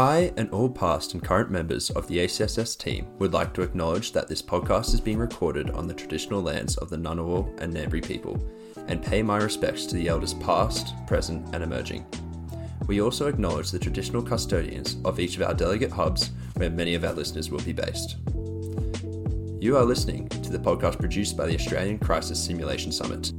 I and all past and current members of the ACSS team would like to acknowledge that this podcast is being recorded on the traditional lands of the Ngunnawal and Ngambri people and pay my respects to the elders past, present, and emerging. We also acknowledge the traditional custodians of each of our delegate hubs where many of our listeners will be based. You are listening to the podcast produced by the Australian Crisis Simulation Summit.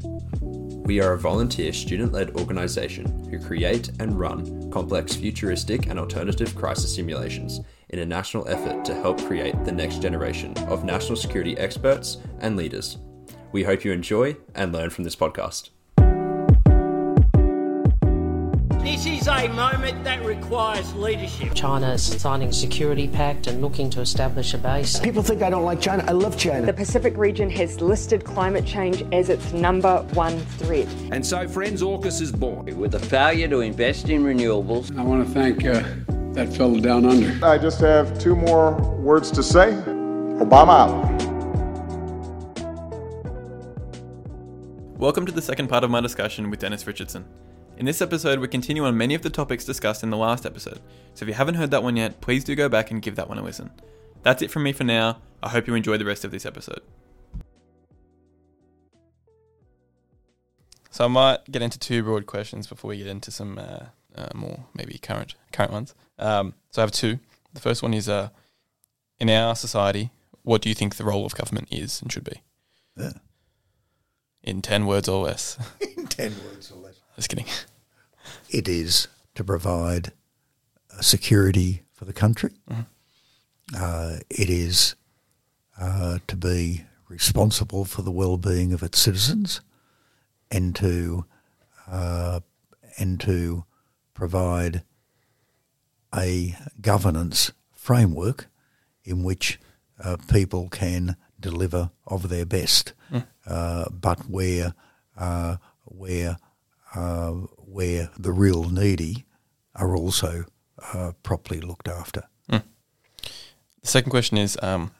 We are a volunteer student led organisation who create and run complex futuristic and alternative crisis simulations in a national effort to help create the next generation of national security experts and leaders. We hope you enjoy and learn from this podcast. This is a moment that requires leadership. China is signing a security pact and looking to establish a base. People think I don't like China. I love China. The Pacific region has listed climate change as its number one threat. And so, friends, AUKUS is born. With the failure to invest in renewables. I want to thank uh, that fellow down under. I just have two more words to say Obama out. Welcome to the second part of my discussion with Dennis Richardson. In this episode, we continue on many of the topics discussed in the last episode, so if you haven't heard that one yet, please do go back and give that one a listen. That's it from me for now. I hope you enjoy the rest of this episode. So I might get into two broad questions before we get into some uh, uh, more maybe current current ones. Um, so I have two. The first one is uh, in our society, what do you think the role of government is and should be? Yeah. In ten words or less. in ten words or less. Just kidding. It is to provide security for the country. Mm-hmm. Uh, it is uh, to be responsible for the well-being of its citizens, and to uh, and to provide a governance framework in which uh, people can deliver of their best, Mm. uh, but where uh, where uh, where the real needy are also uh, properly looked after. The second question is um,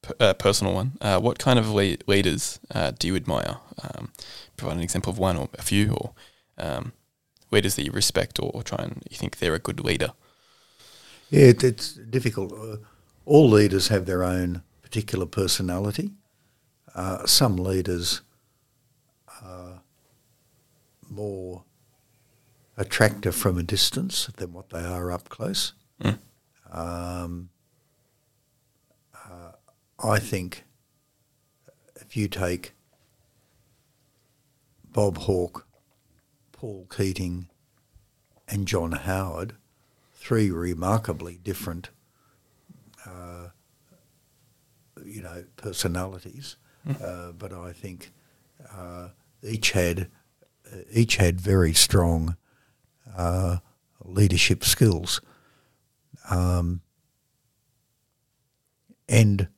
p- a personal one. Uh, what kind of le- leaders uh, do you admire? Um, provide an example of one or a few, or um, leaders that you respect or, or try and you think they're a good leader. Yeah, it, it's difficult. Uh, all leaders have their own particular personality. Uh, some leaders are more attractive from a distance than what they are up close. Mm. Um, uh, I think if you take Bob Hawke, Paul Keating, and John Howard, three remarkably different, uh, you know, personalities. Uh, but I think uh, each had each had very strong uh, leadership skills, um, and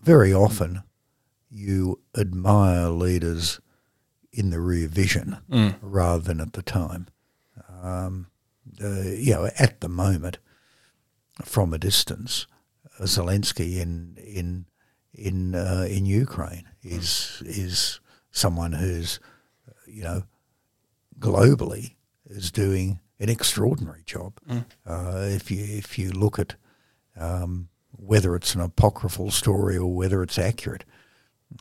very often you admire leaders in the rear vision Mm. rather than at the time. Um, uh, you know, at the moment, from a distance, uh, Zelensky in in in uh, in Ukraine is is someone who's you know globally is doing an extraordinary job. Uh, if you if you look at um, whether it's an apocryphal story or whether it's accurate,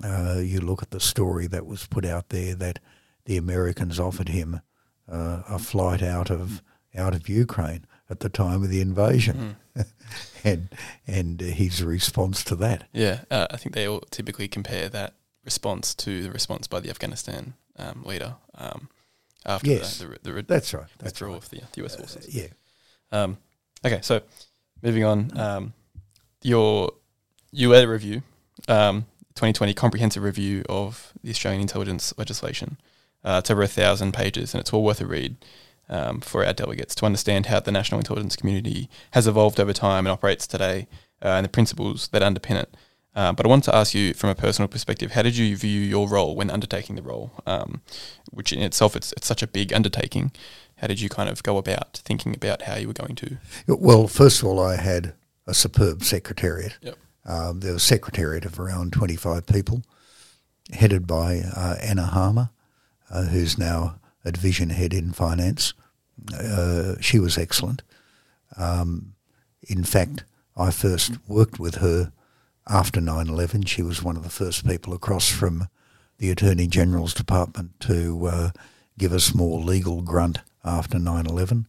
uh, you look at the story that was put out there that the Americans offered him uh, a flight out of out of Ukraine at the time of the invasion, and and his response to that. Yeah, uh, I think they all typically compare that response to the response by the Afghanistan um, leader um, after Yes, the, the, the, that's right. That's withdrawal right. of the, the US forces. Yeah. Um, okay, so moving on, um, your UA review, um, 2020 comprehensive review of the Australian intelligence legislation. Uh, it's over a thousand pages, and it's well worth a read um, for our delegates to understand how the national intelligence community has evolved over time and operates today, uh, and the principles that underpin it. Uh, but I wanted to ask you, from a personal perspective, how did you view your role when undertaking the role, um, which in itself it's, it's such a big undertaking? How did you kind of go about thinking about how you were going to? Well, first of all, I had a superb secretariat. Yep. Um, there was a secretariat of around 25 people, headed by uh, Anna Harmer, uh, who's now a division head in finance. Uh, she was excellent. Um, in fact, I first worked with her after 9-11. She was one of the first people across from the Attorney General's Department to uh, give us more legal grunt after 9-11.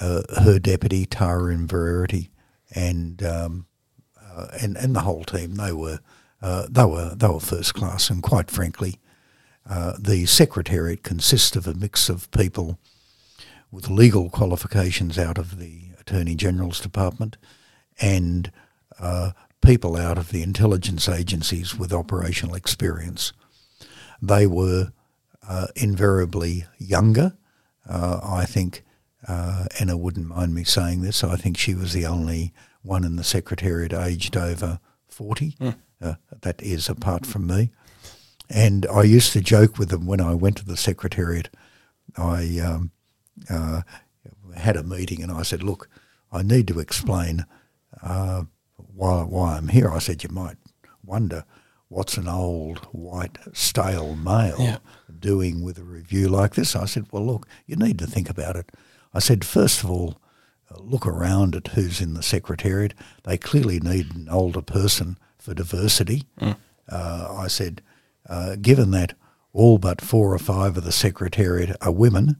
Uh, her deputy, Tara Inverarity, and, um, uh, and and the whole team, they were, uh, they were, they were first class. And quite frankly, uh, the Secretariat consists of a mix of people with legal qualifications out of the Attorney General's Department and uh, people out of the intelligence agencies with operational experience. They were uh, invariably younger. Uh, I think uh, Anna wouldn't mind me saying this. I think she was the only one in the Secretariat aged over 40. Mm. that is apart from me. And I used to joke with them when I went to the Secretariat. I um, uh, had a meeting and I said, look, I need to explain why, why I'm here. I said, you might wonder what's an old, white, stale male yeah. doing with a review like this? I said, well, look, you need to think about it. I said, first of all, uh, look around at who's in the Secretariat. They clearly need an older person for diversity. Mm. Uh, I said, uh, given that all but four or five of the Secretariat are women,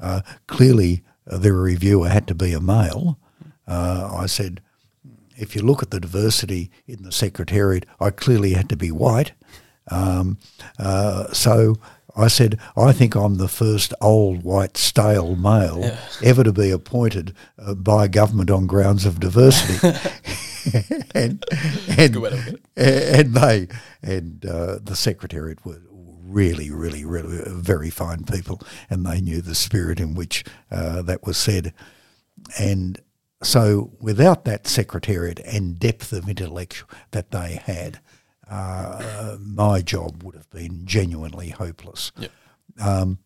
uh, clearly uh, the reviewer had to be a male. Uh, I said, if you look at the diversity in the Secretariat, I clearly had to be white. Um, uh, so I said, I think I'm the first old, white, stale male yeah. ever to be appointed uh, by government on grounds of diversity. and and, and they and uh, the Secretariat were really, really, really very fine people, and they knew the spirit in which uh, that was said. And so, without that secretariat and depth of intellect that they had, uh, my job would have been genuinely hopeless. Yep. Um,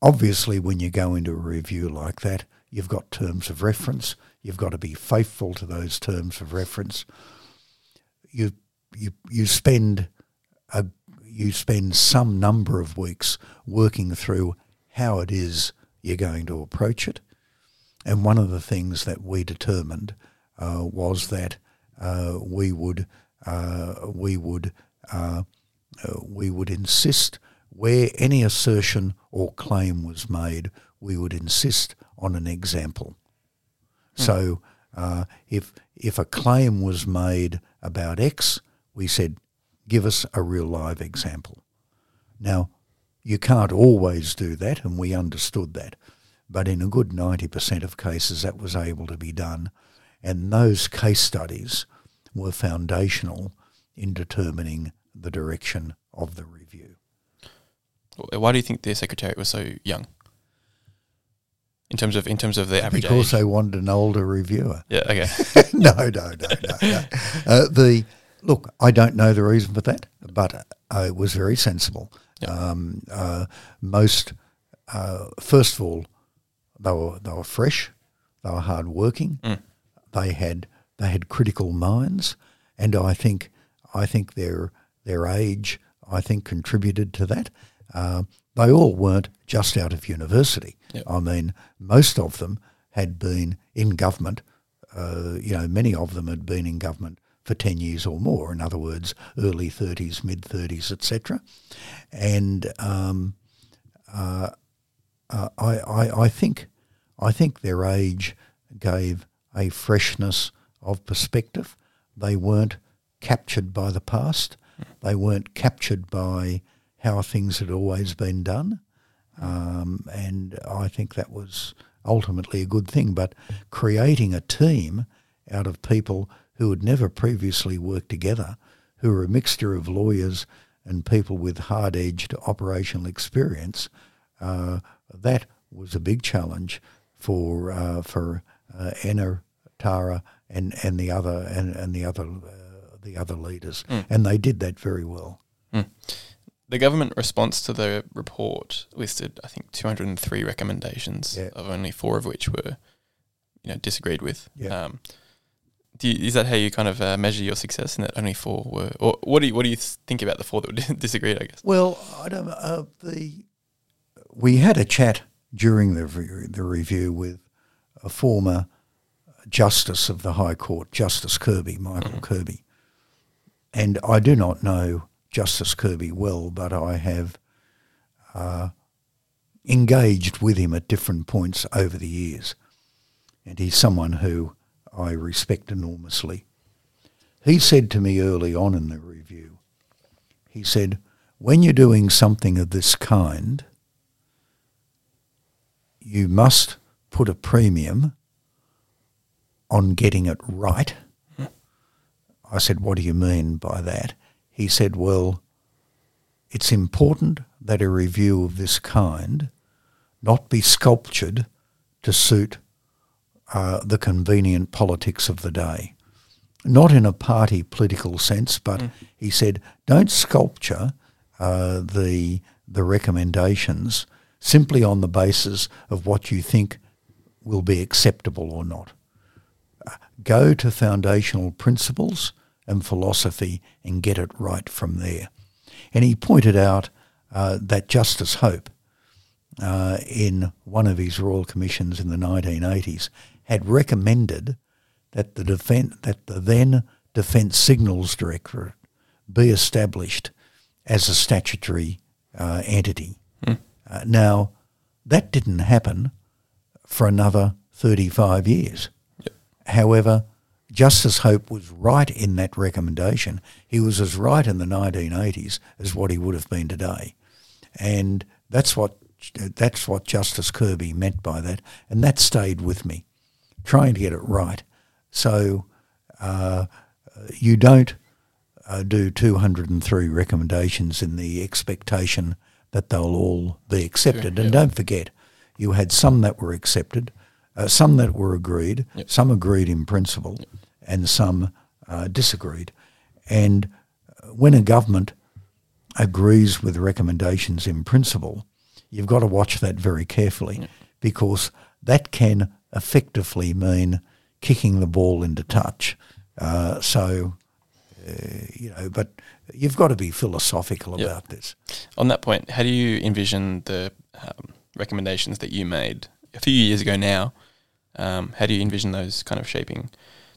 obviously, when you go into a review like that, you've got terms of reference. You've got to be faithful to those terms of reference. You you you spend a you spend some number of weeks working through how it is you're going to approach it and one of the things that we determined uh, was that uh, we would uh, we would uh, uh, we would insist where any assertion or claim was made, we would insist on an example. Mm. So uh, if if a claim was made about X, we said, give us a real live example. Now, you can't always do that, and we understood that but in a good 90% of cases that was able to be done. And those case studies were foundational in determining the direction of the review. Why do you think the secretariat was so young? In terms of in terms of the average because age? they wanted an older reviewer. Yeah. Okay. no, no, no, no. no. Uh, the look, I don't know the reason for that, but uh, it was very sensible. Yep. Um, uh, most, uh, first of all, they were they were fresh, they were hard working, mm. they had they had critical minds, and I think I think their their age I think contributed to that. Uh, they all weren't just out of university. Yep. I mean, most of them had been in government. Uh, you know, many of them had been in government for 10 years or more, in other words, early 30s, mid 30s, etc. And um, uh, uh, I, I, I, think I think their age gave a freshness of perspective. They weren't captured by the past. They weren't captured by how things had always been done. Um, and I think that was ultimately a good thing. But creating a team out of people who had never previously worked together, who were a mixture of lawyers and people with hard-edged operational experience, uh, that was a big challenge for uh, for uh, Anna, Tara, and, and the other and, and the other uh, the other leaders, mm. and they did that very well. Mm. The government response to the report listed, I think, 203 recommendations, yeah. of only four of which were, you know, disagreed with. Yeah. Um, you, is that how you kind of uh, measure your success? In that only four were, or what do you what do you think about the four that disagreed? I guess. Well, I don't. Uh, the we had a chat during the, re- the review with a former justice of the High Court, Justice Kirby, Michael Kirby. And I do not know Justice Kirby well, but I have uh, engaged with him at different points over the years. And he's someone who I respect enormously. He said to me early on in the review, he said, when you're doing something of this kind, you must put a premium on getting it right. I said, what do you mean by that? He said, well, it's important that a review of this kind not be sculptured to suit uh, the convenient politics of the day. Not in a party political sense, but mm. he said, don't sculpture uh, the the recommendations simply on the basis of what you think will be acceptable or not. Go to foundational principles and philosophy and get it right from there. And he pointed out uh, that Justice Hope, uh, in one of his royal commissions in the 1980s, had recommended that the, defense, that the then Defence Signals Directorate be established as a statutory uh, entity. Mm. Uh, now, that didn't happen for another 35 years. Yep. However, Justice Hope was right in that recommendation. He was as right in the 1980s as what he would have been today. And that's what that's what Justice Kirby meant by that, and that stayed with me, trying to get it right. So uh, you don't uh, do 203 recommendations in the expectation that they'll all be accepted. Yeah, and don't forget, you had some that were accepted, uh, some that were agreed, yep. some agreed in principle, yep. and some uh, disagreed. And uh, when a government agrees with recommendations in principle, you've got to watch that very carefully yep. because that can effectively mean kicking the ball into touch. Uh, so you know, but you've got to be philosophical yep. about this. On that point, how do you envision the um, recommendations that you made a few years ago now? Um, how do you envision those kind of shaping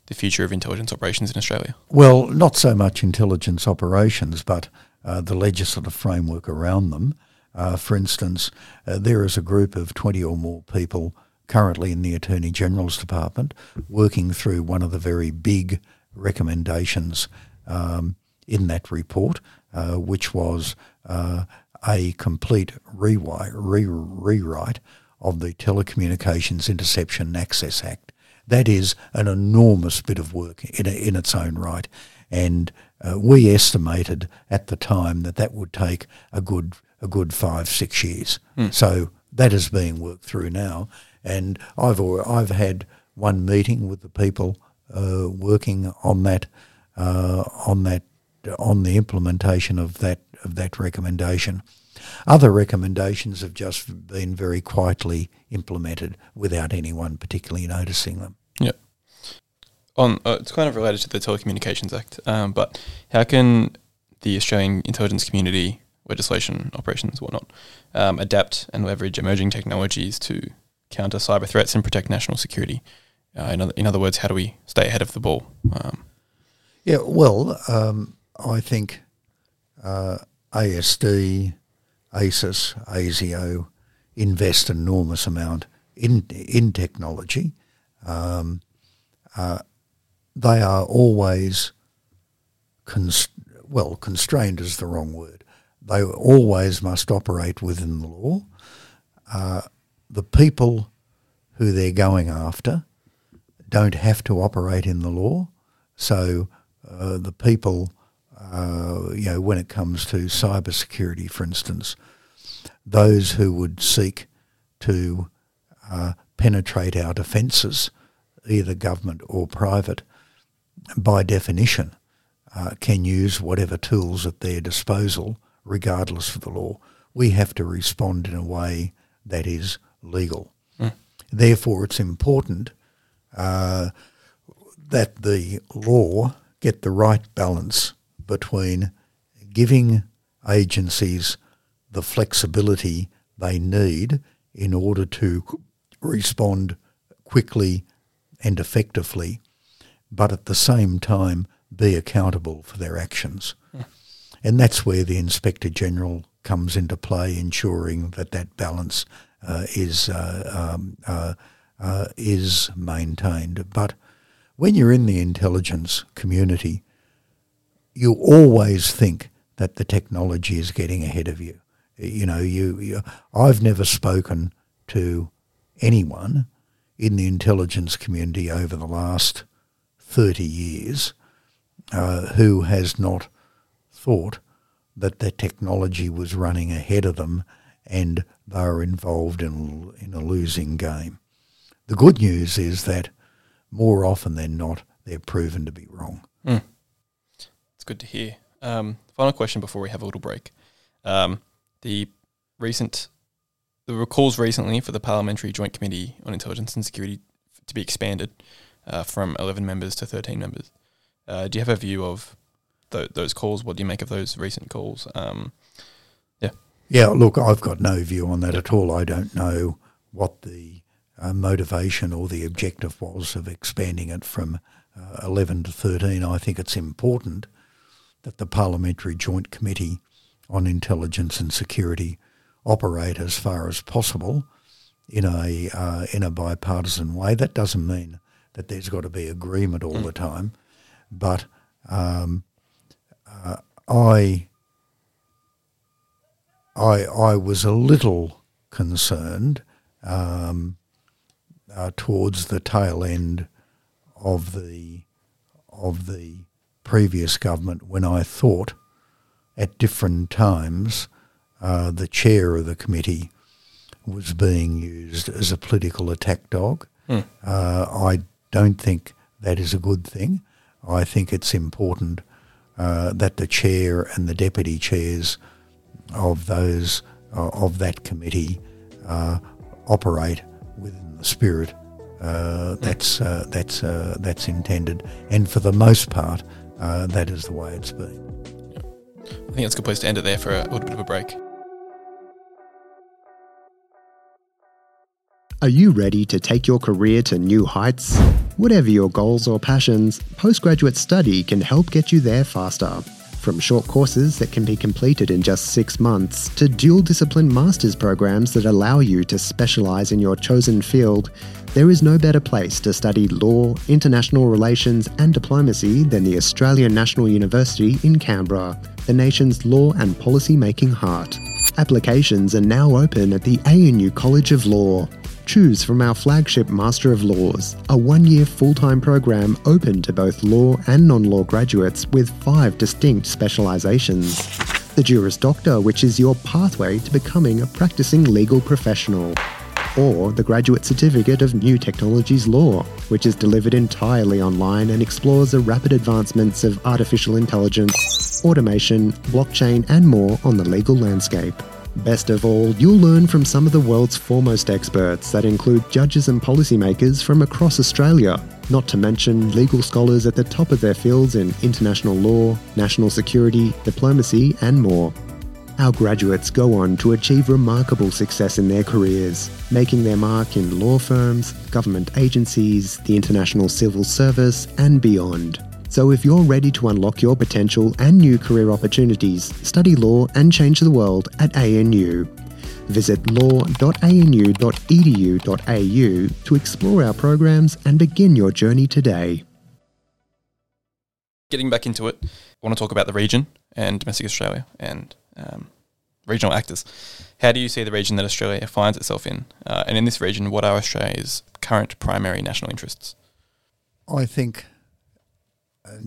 the future of intelligence operations in Australia? Well, not so much intelligence operations, but uh, the legislative framework around them. Uh, for instance, uh, there is a group of 20 or more people currently in the Attorney General's Department working through one of the very big recommendations um, in that report, uh, which was uh, a complete rewrite, re- rewrite of the Telecommunications Interception and Access Act. That is an enormous bit of work in, in its own right. And uh, we estimated at the time that that would take a good a good five six years. Mm. So that is being worked through now, and I've I've had one meeting with the people uh, working on that on that on the implementation of that of that recommendation. Other recommendations have just been very quietly implemented without anyone particularly noticing them. Yeah. On uh, it's kind of related to the Telecommunications Act, um, but how can the Australian intelligence community, legislation, operations, whatnot, um, adapt and leverage emerging technologies to counter cyber threats and protect national security? Uh, in, other, in other words, how do we stay ahead of the ball? Um, yeah, well, um, I think uh, ASD, ASIS, ASIO invest an enormous amount in in technology. Um, uh, they are always const- well constrained is the wrong word. They always must operate within the law. Uh, the people who they're going after don't have to operate in the law, so uh, the people, uh, you know, when it comes to cybersecurity, for instance, those who would seek to uh, penetrate our defences, either government or private, by definition, uh, can use whatever tools at their disposal, regardless of the law. We have to respond in a way that is legal. Mm. Therefore, it's important uh, that the law get the right balance between giving agencies the flexibility they need in order to respond quickly and effectively, but at the same time be accountable for their actions. And that's where the Inspector General comes into play, ensuring that that balance uh, is uh, um, uh, uh, is maintained. But when you're in the intelligence community, you always think that the technology is getting ahead of you. You know, you, you I've never spoken to anyone in the intelligence community over the last 30 years uh, who has not thought that the technology was running ahead of them and they were involved in, in a losing game. The good news is that more often than not, they're proven to be wrong. Mm. It's good to hear. Um, final question before we have a little break. Um, the recent the recalls recently for the Parliamentary Joint Committee on Intelligence and Security to be expanded uh, from 11 members to 13 members. Uh, do you have a view of th- those calls? What do you make of those recent calls? Um, yeah. Yeah, look, I've got no view on that at all. I don't know what the uh, motivation or the objective was of expanding it from uh, 11 to 13. I think it's important that the Parliamentary Joint Committee on Intelligence and Security operate as far as possible in a uh, in a bipartisan way. That doesn't mean that there's got to be agreement all the time, but um, uh, I I I was a little concerned um, uh, towards the tail end of the of the previous government when I thought at different times uh, the chair of the committee was being used as a political attack dog. Hmm. Uh, I don't think that is a good thing. I think it's important uh, that the chair and the deputy chairs of those uh, of that committee uh, operate within the spirit uh, that's uh, that's uh, that's intended, and for the most part, uh, that is the way it's been. I think that's a good place to end it there for a little bit of a break. Are you ready to take your career to new heights? Whatever your goals or passions, postgraduate study can help get you there faster. From short courses that can be completed in just six months to dual discipline master's programs that allow you to specialise in your chosen field, there is no better place to study law, international relations, and diplomacy than the Australian National University in Canberra, the nation's law and policy making heart. Applications are now open at the ANU College of Law. Choose from our flagship Master of Laws, a one year full time program open to both law and non law graduates with five distinct specialisations. The Juris Doctor, which is your pathway to becoming a practicing legal professional. Or the Graduate Certificate of New Technologies Law, which is delivered entirely online and explores the rapid advancements of artificial intelligence, automation, blockchain, and more on the legal landscape. Best of all, you'll learn from some of the world's foremost experts that include judges and policymakers from across Australia, not to mention legal scholars at the top of their fields in international law, national security, diplomacy, and more. Our graduates go on to achieve remarkable success in their careers, making their mark in law firms, government agencies, the international civil service, and beyond. So if you're ready to unlock your potential and new career opportunities, study law and change the world at ANU. Visit law.anu.edu.au to explore our programs and begin your journey today. Getting back into it, I want to talk about the region and domestic Australia and um, regional actors. How do you see the region that Australia finds itself in? Uh, and in this region, what are Australia's current primary national interests? I think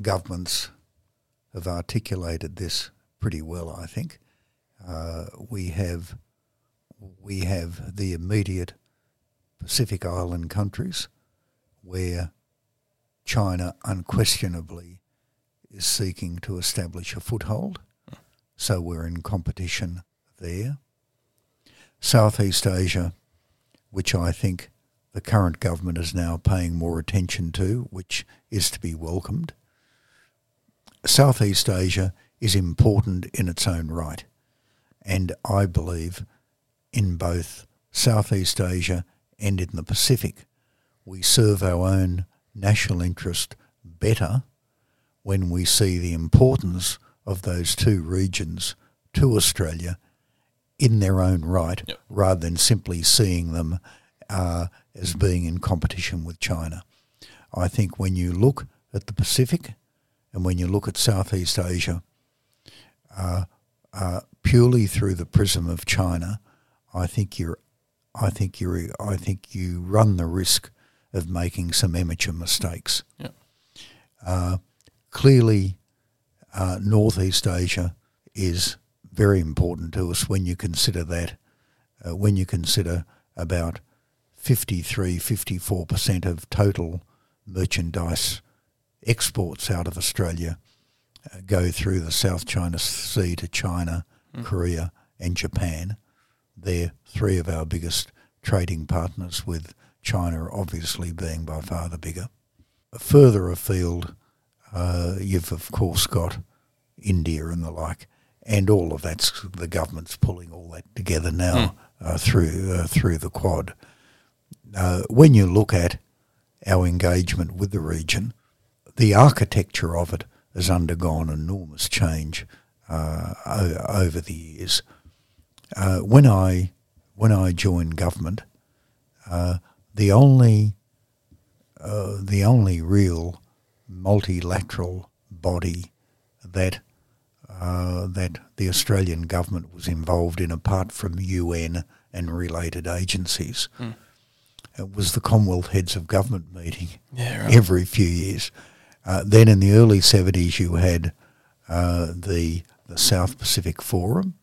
governments have articulated this pretty well. I think uh, we have we have the immediate Pacific Island countries where China unquestionably is seeking to establish a foothold. So we're in competition there. Southeast Asia, which I think the current government is now paying more attention to, which is to be welcomed. Southeast Asia is important in its own right. And I believe in both Southeast Asia and in the Pacific, we serve our own national interest better when we see the importance of those two regions to Australia in their own right, Yep. rather than simply seeing them uh, as being in competition with China. I think when you look at the Pacific and when you look at Southeast Asia, uh, uh, purely through the prism of China, I think you're, I think you're, I think you run the risk of making some amateur mistakes. Yeah. Uh, clearly, uh, Northeast Asia is very important to us when you consider that, uh, when you consider about 53, 54% of total merchandise exports out of Australia uh, go through the South China Sea to China, Korea, and Japan. They're three of our biggest trading partners, with China obviously being by far the bigger. Further afield, uh, you've of course got India and the like, and all of that's the government's pulling all that together now uh, through uh, through the Quad. Uh, when you look at our engagement with the region, the architecture of it has undergone enormous change uh, o- over the years. Uh, when I when I joined government, uh, the only uh, the only real multilateral body that uh, that the Australian government was involved in, apart from UN and related agencies, uh, was the Commonwealth Heads of Government meeting Yeah, right. every few years. Uh, then in the early 70s, you had uh, the, the South Pacific Forum.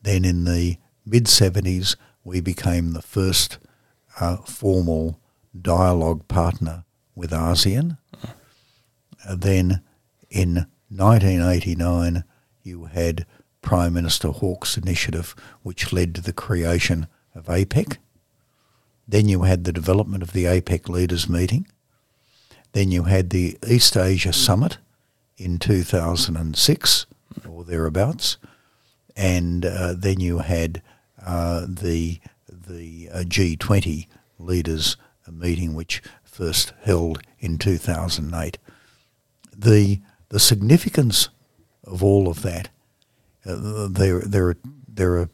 Then in the mid 70s, we became the first uh, formal dialogue partner with ASEAN. Uh, then in 1989, you had Prime Minister Hawke's initiative, which led to the creation of APEC. Then you had the development of the APEC leaders meeting. Then you had the East Asia Summit in 2006 or thereabouts, and uh, then you had uh, the the uh, G20 leaders meeting, which first held in 2008. The the significance of all of that, uh, there there there are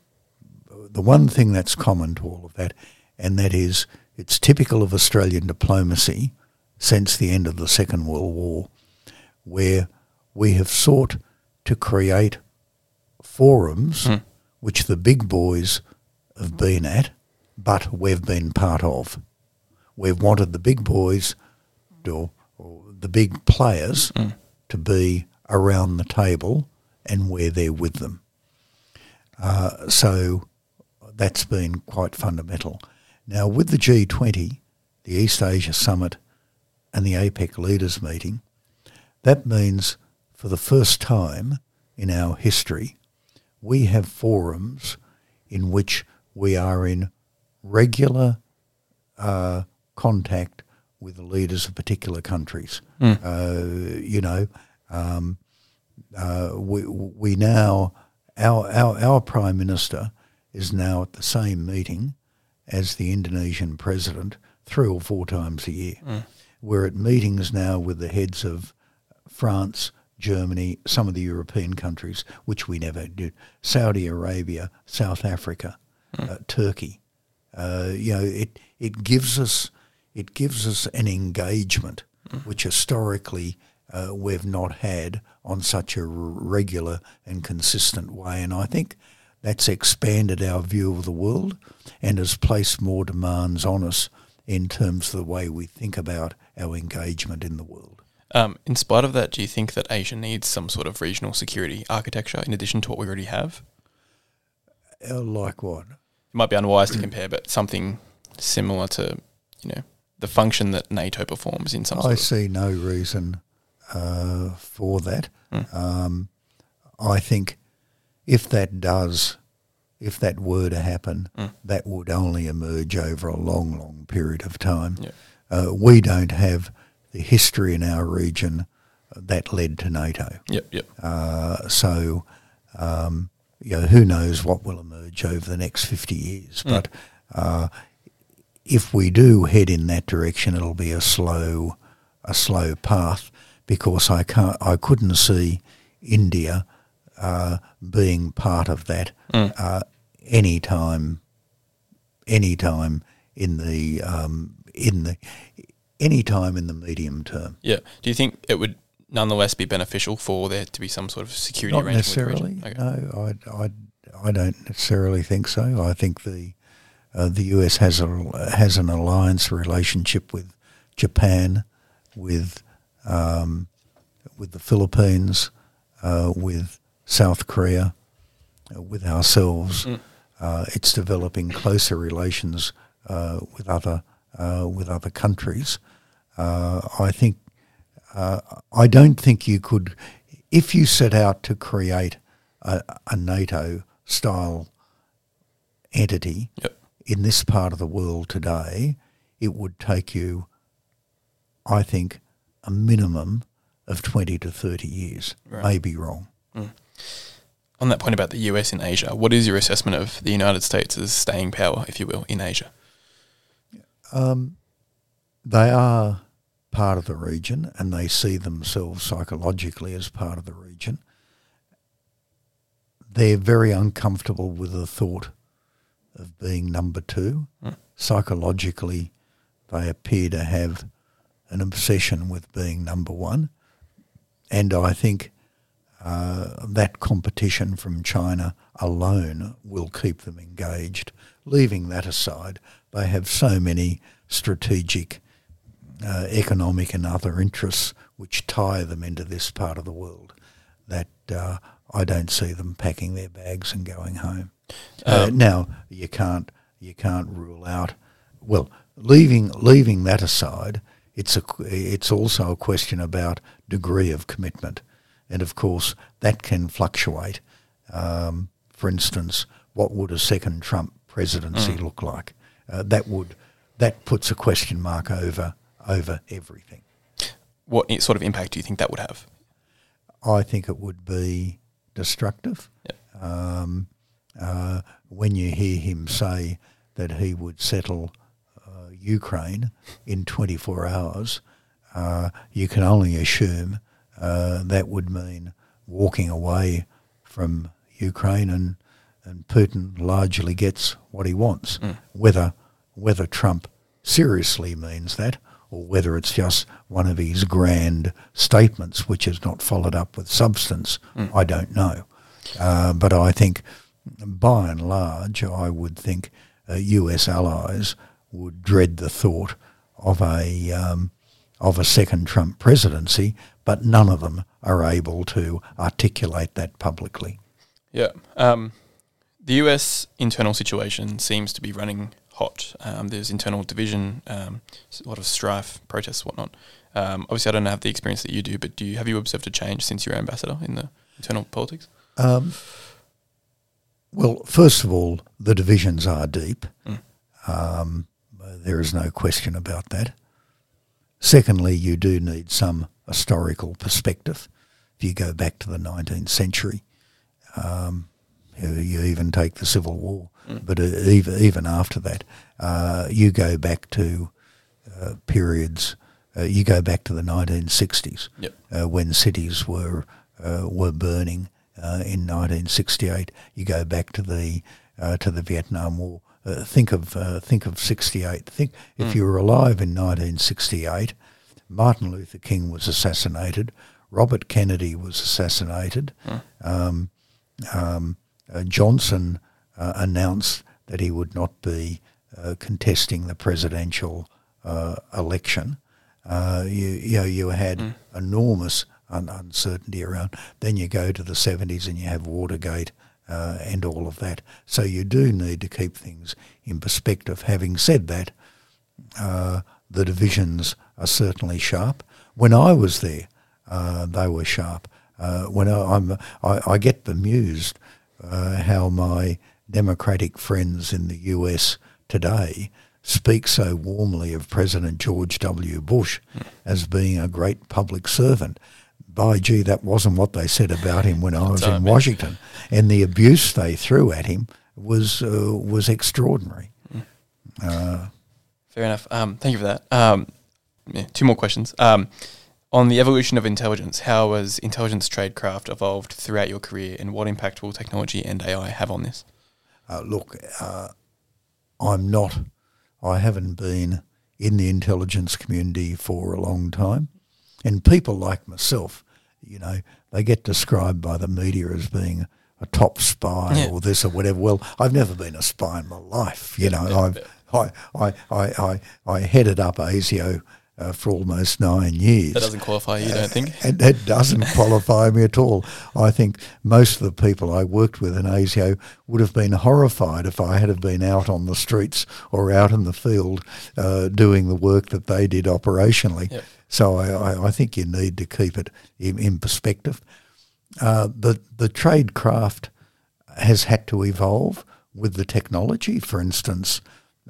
the one thing that's common to all of that, and that is it's typical of Australian diplomacy since the end of the Second World War, where we have sought to create forums which the big boys have been at, but we've been part of. We've wanted the big boys, or, or the big players, to be around the table, and we're there with them. Uh, so that's been quite fundamental. Now, with the G20, the East Asia Summit, and the APEC leaders meeting, that means for the first time in our history, we have forums in which we are in regular uh, contact with the leaders of particular countries. Uh, you know, um, uh, we, we now, our, our, our Prime Minister is now at the same meeting as the Indonesian President three or four times a year. We're at meetings now with the heads of France, Germany, some of the European countries, which we never did, Saudi Arabia, South Africa, uh, Turkey. Uh, you know, it, it gives us it gives us an engagement which historically uh, we've not had on such a r- regular and consistent way, and I think that's expanded our view of the world and has placed more demands on us in terms of the way we think about our engagement in the world. Um, in spite of that, do you think that Asia needs some sort of regional security architecture in addition to what we already have? Uh, like what? It might be unwise to compare, but something similar to, you know, the function that NATO performs in some I sort of. see no reason uh, for that. Um, I think if that does, if that were to happen, that would only emerge over a long, long period of time. Yeah. Uh, we don't have the history in our region that led to NATO. Yep, yep. Uh, so, um, you know, who knows what will emerge over the next 50 years. But uh, if we do head in that direction, it'll be a slow, a slow path because I can't, I couldn't see India uh, being part of that Mm. uh, any time, any time in the um, in the any time in the medium term. Yeah. Do you think it would nonetheless be beneficial for there to be some sort of security Not arrangement? necessarily. Region? No, I, I, I don't necessarily think so. I think the uh, the US has a has an alliance relationship with Japan, with um, with the Philippines, uh, with South Korea, uh, with ourselves. Mm. Uh, it's developing closer relations uh, with other with other countries. Uh, I think uh, I don't think you could, if you set out to create a, a NATO style entity Yep. in this part of the world today, it would take you, I think, a minimum of 20 to 30 years. Right. May be wrong. On that point about the US in Asia, what is your assessment of the United States' staying power, if you will, in Asia? Um, they are part of the region and they see themselves psychologically as part of the region. They're very uncomfortable with the thought of being number two. Mm. Psychologically, they appear to have an obsession with being number one. And I think uh, that competition from China alone will keep them engaged. Leaving that aside, they have so many strategic, uh, economic and other interests which tie them into this part of the world that uh, I don't see them packing their bags and going home. Uh, Um, now you can't you can't rule out. Well, leaving leaving that aside, it's a it's also a question about degree of commitment, and of course that can fluctuate. Um, for instance, what would a second Trump presidency Mm. look like? Uh, that would that puts a question mark over over everything. What sort of impact do you think that would have? I think it would be destructive. Um, uh, when you hear him say that he would settle uh, Ukraine in 24 hours, uh, you can only assume uh, that would mean walking away from Ukraine and, and Putin largely gets what he wants. Whether, whether Trump seriously means that or whether it's just one of his grand statements which is not followed up with substance, I don't know. Uh, but I think, by and large, I would think uh, US allies would dread the thought of a um, of a second Trump presidency, but none of them are able to articulate that publicly. Yeah. Um, the US internal situation seems to be running hot. Um, there's internal division, um, a lot of strife, protests, whatnot. Um, obviously, I don't have the experience that you do, but do you have you observed a change since you were ambassador in the internal politics? Um, well, first of all, the divisions are deep. Mm. Um, there is no question about that. Secondly, you do need some historical perspective. If you go back to the 19th century, um, you, even take the Civil War, but uh, even, even after that, uh, you go back to uh, periods, uh, you go back to the 1960s Yep. uh, when cities were uh, were burning uh, in 1968. You go back to the uh, to the Vietnam War. Uh, think of uh, think of 68. Think if Mm. you were alive in 1968, Martin Luther King was assassinated. Robert Kennedy was assassinated. Um, um, uh, Johnson uh, announced that he would not be uh, contesting the presidential uh, election. Uh, you, you know, you had enormous un- uncertainty around. Then you go to the 70s and you have Watergate uh, and all of that. So you do need to keep things in perspective. Having said that, uh, the divisions are certainly sharp. When I was there, uh, they were sharp. Uh, when I, I'm, I, I get bemused uh, how my Democratic friends in the US today speak so warmly of President George W. Bush as being a great public servant. By gee, that wasn't what they said about him when I was in. Washington, and the abuse they threw at him was uh, was extraordinary. Uh, Fair enough. Um, thank you for that. Um, yeah, two more questions. Um, on the evolution of intelligence, how has intelligence tradecraft evolved throughout your career, and what impact will technology and AI have on this? Uh, look, uh, I'm not, I haven't been in the intelligence community for a long time. And people like myself, you know, they get described by the media as being a top spy Yeah. or this or whatever. Well, I've never been a spy in my life. You know, I've, I, I, I, I, I headed up ASIO uh, for almost nine years. That doesn't qualify you, don't think? And that doesn't qualify me at all. I think most of the people I worked with in ASIO would have been horrified if I had have been out on the streets or out in the field uh, doing the work that they did operationally. Yep. So I, I, I think you need to keep it in, in perspective. Uh, the the trade craft has had to evolve with the technology. For instance,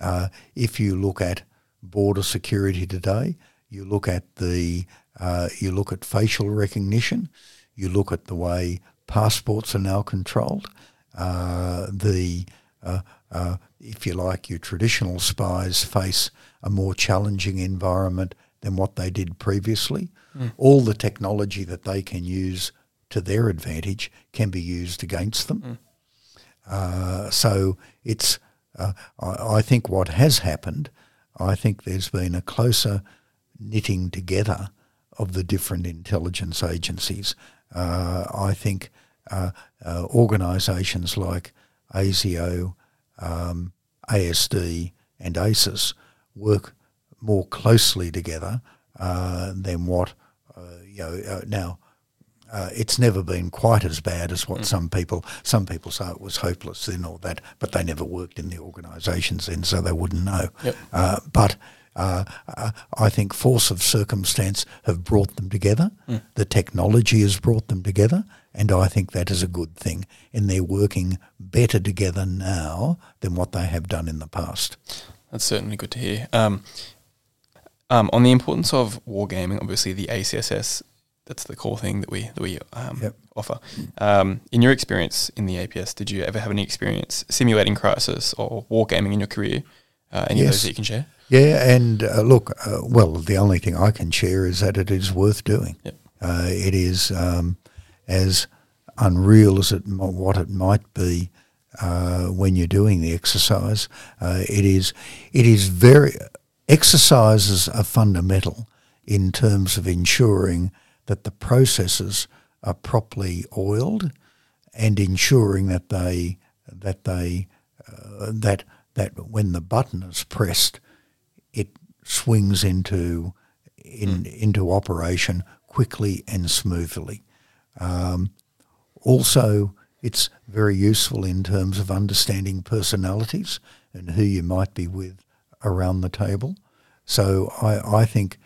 uh, if you look at border security today, you look at the uh, you look at facial recognition, you look at the way passports are now controlled. Uh, the uh, uh, if you like, your traditional spies face a more challenging environment than what they did previously. Mm. All the technology that they can use to their advantage can be used against them. Uh, so it's, uh, I, I think what has happened, I think there's been a closer knitting together of the different intelligence agencies. Uh, I think uh, uh, organisations like ASIO, um, ASD and ASIS work more closely together uh, than what, uh, you know, uh, now uh, it's never been quite as bad as what some people some people say it was hopeless then or that, but they never worked in the organisations then, so they wouldn't know. Yep. Uh, but uh, uh, I think force of circumstance have brought them together. Mm. The technology has brought them together, and I think that is a good thing. And they're working better together now than what they have done in the past. That's certainly good to hear. Um, um, on the importance of wargaming, obviously the ACSS, that's the core thing that we that we um, Yep. offer. Um, in your experience in the APS, did you ever have any experience simulating crisis or wargaming in your career? Uh, any of those that you can share? Yeah, and uh, look, uh, well, the only thing I can share is that it is worth doing. Yep. Uh, it is um, as unreal as it what it might be uh, when you're doing the exercise. Uh, it is it is very exercises are fundamental in terms of ensuring that the processes are properly oiled and ensuring that they that they uh, that that when the button is pressed, it swings into in into operation quickly and smoothly. Um, also, it's very useful in terms of understanding personalities and who you might be with around the table. So I, I think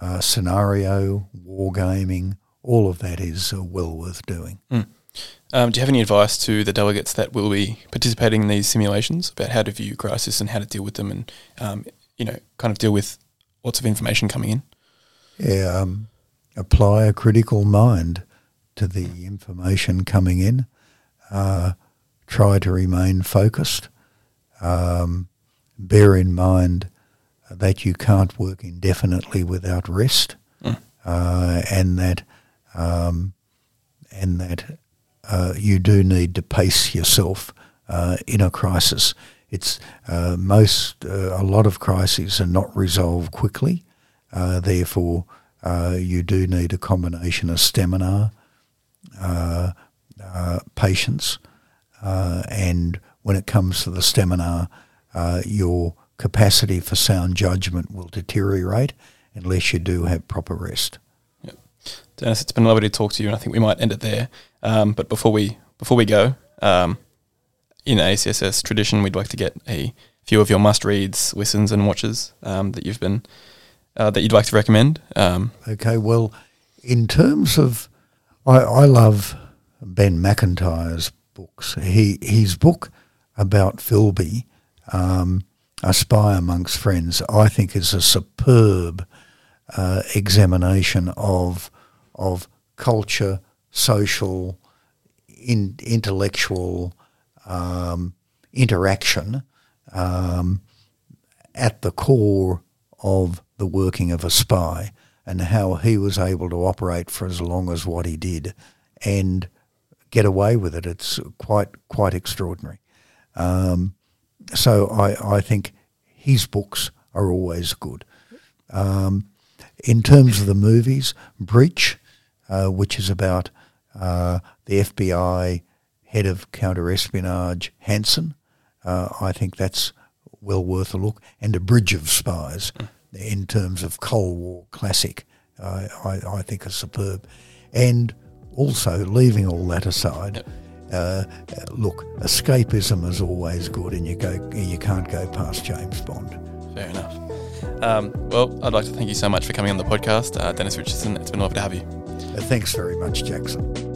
uh, scenario, wargaming, all of that is uh, well worth doing. Mm. Um, do you have any advice to the delegates that will be participating in these simulations about how to view crisis and how to deal with them, and um, you know, kind of deal with lots of information coming in? Yeah, um, apply a critical mind to the information coming in. Uh, try to remain focused. Um, bear in mind that you can't work indefinitely without rest, Mm. uh, and that um, and that uh, you do need to pace yourself uh, in a crisis. It's uh, most uh, a lot of crises are not resolved quickly. Uh, therefore, uh, you do need a combination of stamina, uh, uh, patience, uh, and when it comes to the stamina, uh, your capacity for sound judgment will deteriorate unless you do have proper rest. Dennis, it's been lovely to talk to you, and I think we might end it there. Um, but before we before we go, um, in ACSS tradition, we'd like to get a few of your must reads, listens, and watches um, that you've been uh, that you'd like to recommend. Um, Okay, well, in terms of, I, I love Ben MacIntyre's books. He his book about Philby, um, A Spy Amongst Friends, I think is a superb uh, examination of of culture, social, in, intellectual um, interaction, um, at the core of the working of a spy and how he was able to operate for as long as what he did and get away with it. It's quite quite extraordinary. Um, so I, I think his books are always good. Um, in terms of the movies, Breach, uh, which is about uh, the FBI head of counter-espionage, Hanssen, uh, I think that's well worth a look. And A Bridge of Spies, in terms of Cold War classic, I, I think are superb. And also, leaving all that aside, uh, look, escapism is always good, and you go you can't go past James Bond. Fair enough. Um, well, I'd like to thank you so much for coming on the podcast, uh, Dennis Richardson. It's been lovely to have you. Uh, thanks very much, Jackson.